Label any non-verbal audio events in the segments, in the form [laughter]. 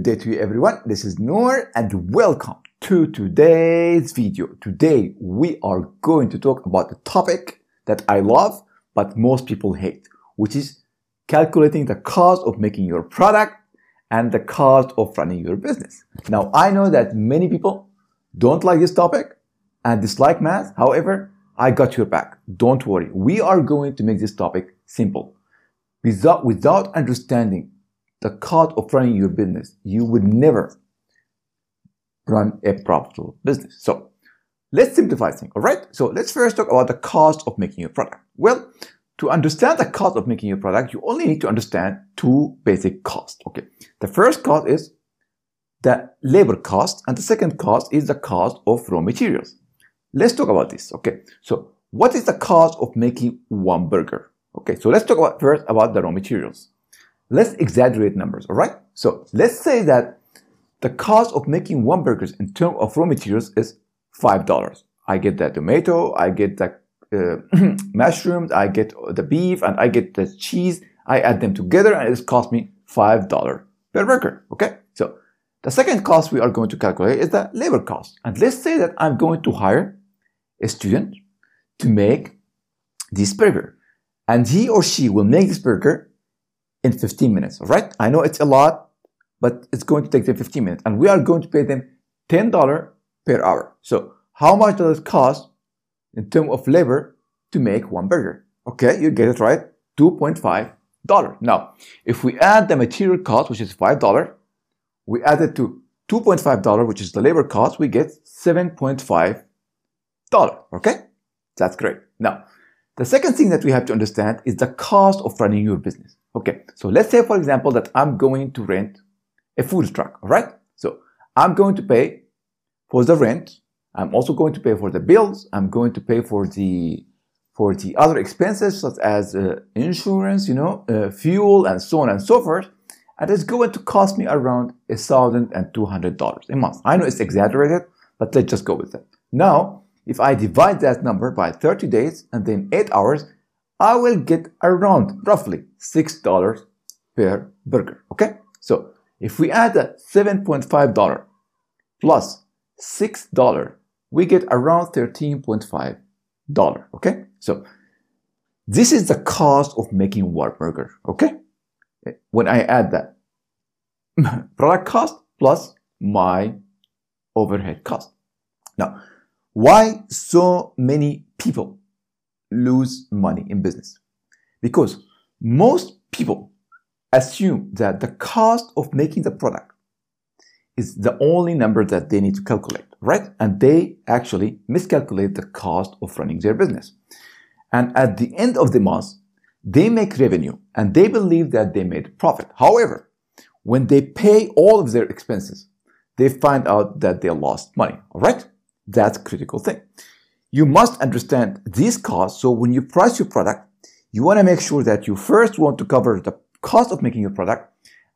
Day to you everyone. This is Nour and welcome to today's video. Today we are going to talk about the topic that I love but most people hate, which is calculating the cost of making your product and the cost of running your business. Now I know that many people don't like this topic and dislike math. However, I got your back. Don't worry. We are going to make this topic simple. Without, without understanding the cost of running your business, you would never run a profitable business. So let's simplify things, all right? So let's first talk about the cost of making your product. Well, to understand the cost of making your product, you only need to understand two basic costs, okay? The first cost is the labor cost, and the second cost is the cost of raw materials. Let's talk about this, okay? So what is the cost of making one burger? Okay, so let's talk about first about the raw materials. Let's exaggerate numbers, all right? So let's say that the cost of making one burger in terms of raw materials is $5. I get the tomato, I get the uh, [clears throat] mushrooms, I get the beef, and I get the cheese. I add them together and it costs me $5 per burger, okay? So the second cost we are going to calculate is the labor cost. And let's say that I'm going to hire a student to make this burger. And he or she will make this burger in 15 minutes, right? I know it's a lot, but it's going to take them 15 minutes. And we are going to pay them $10 per hour. So how much does it cost in terms of labor to make one burger? Okay, you get it right, $2.5. Now, if we add the material cost, which is $5, we add it to $2.5, which is the labor cost, we get $7.5. Okay? That's great. Now, the second thing that we have to understand is the cost of running your business. Okay, so let's say, for example, that I'm going to rent a food truck, all right? So I'm going to pay for the rent. I'm also going to pay for the bills. I'm going to pay for the for the other expenses such as uh, insurance, you know, uh, fuel, and so on and so forth. And it's going to cost me around a thousand and two hundred dollars a month. I know it's exaggerated, but let's just go with it. Now, if I divide that number by 30 days and then 8 hours, I will get around roughly $6 per burger. Okay? So if we add a $7.5 plus $6, we get around $13.5. Okay? So this is the cost of making one burger. Okay? When I add that [laughs] product cost plus my overhead cost. Now, why so many people lose money in business? Because most people assume that the cost of making the product is the only number that they need to calculate, right? And they actually miscalculate the cost of running their business. And at the end of the month, they make revenue and they believe that they made profit. However, when they pay all of their expenses, they find out that they lost money, all right? That's critical thing. You must understand these costs. So when you price your product, you want to make sure that you first want to cover the cost of making your product.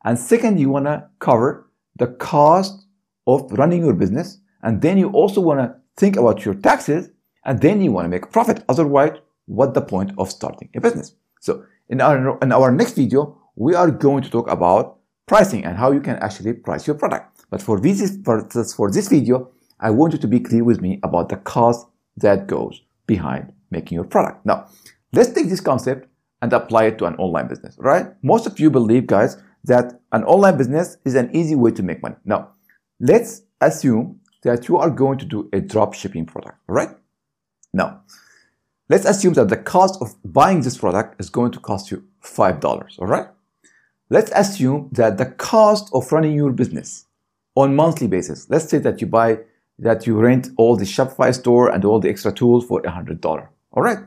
And second, you want to cover the cost of running your business. And then you also want to think about your taxes. And then you want to make profit. Otherwise, what the point of starting a business? So in our, in our next video, we are going to talk about pricing and how you can actually price your product. But for this, for this, for this video, I want you to be clear with me about the cost that goes behind making your product. Now, let's take this concept and apply it to an online business, right? Most of you believe, guys, that an online business is an easy way to make money. Now, let's assume that you are going to do a drop shipping product, right? Now, let's assume that the cost of buying this product is going to cost you $5, all right? Let's assume that the cost of running your business on monthly basis, let's say that you buy that you rent all the Shopify store and all the extra tools for $100. All right.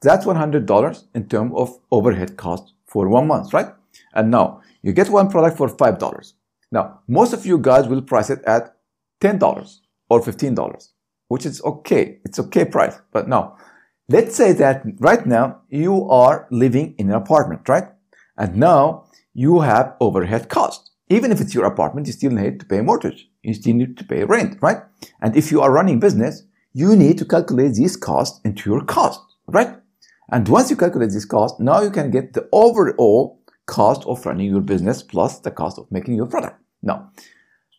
That's $100 in terms of overhead cost for one month, right? And now you get one product for $5. Now, most of you guys will price it at $10 or $15, which is okay. It's okay price. But now, let's say that right now you are living in an apartment, right? And now you have overhead cost. Even if it's your apartment, you still need to pay mortgage. You still need to pay rent, right? And if you are running business, you need to calculate these costs into your cost, right? And once you calculate this cost, now you can get the overall cost of running your business plus the cost of making your product. Now,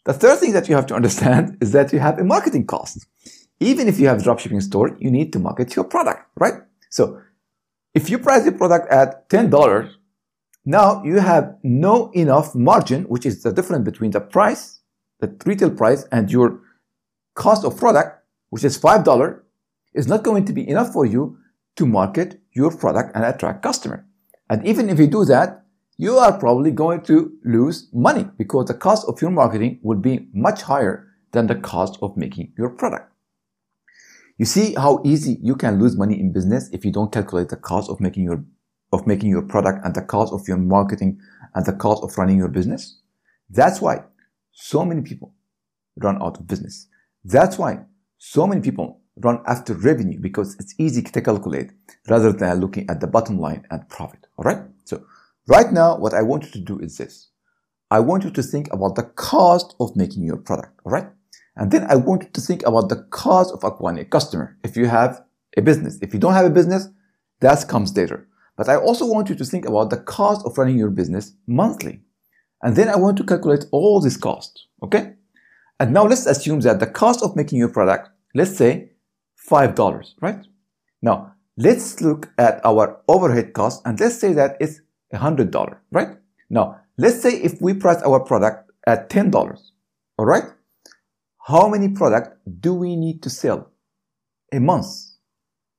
the third thing that you have to understand [laughs] is that you have a marketing cost. Even if you have dropshipping store, you need to market your product, right? So if you price your product at $10, now you have no enough margin, which is the difference between the price, the retail price and your cost of product, which is $5, is not going to be enough for you to market your product and attract customer. And even if you do that, you are probably going to lose money because the cost of your marketing will be much higher than the cost of making your product. You see how easy you can lose money in business if you don't calculate the cost of making your of making your product and the cost of your marketing and the cost of running your business. That's why so many people run out of business. That's why so many people run after revenue because it's easy to calculate rather than looking at the bottom line and profit. All right. So right now, what I want you to do is this. I want you to think about the cost of making your product. All right. And then I want you to think about the cost of acquiring a customer. If you have a business, if you don't have a business, that comes later. But I also want you to think about the cost of running your business monthly. And then I want to calculate all these costs. Okay. And now let's assume that the cost of making your product, let's say $5, right? Now, let's look at our overhead cost and let's say that it's $100, right? Now, let's say if we price our product at $10, all right? How many product do we need to sell a month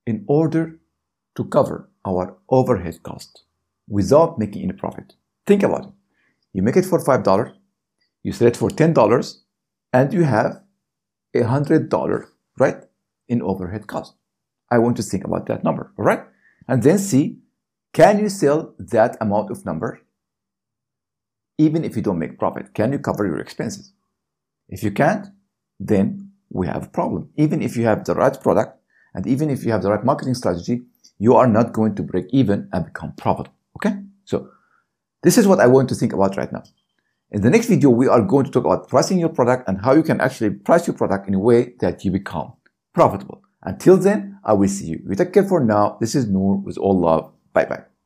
in order to cover our overhead cost without making any profit? Think about it. You make it for $5, you sell it for $10, and you have a $100, right? in overhead cost. I want to think about that number, all right? And then see, can you sell that amount of number even if you don't make profit? Can you cover your expenses? If you can't, then we have a problem. Even if you have the right product and even if you have the right marketing strategy, you are not going to break even and become profitable. Okay? So this is what I want to think about right now. In the next video, we are going to talk about pricing your product and how you can actually price your product in a way that you become profitable. Until then, I will see you. You take care for now. This is Nour with all love. Bye bye.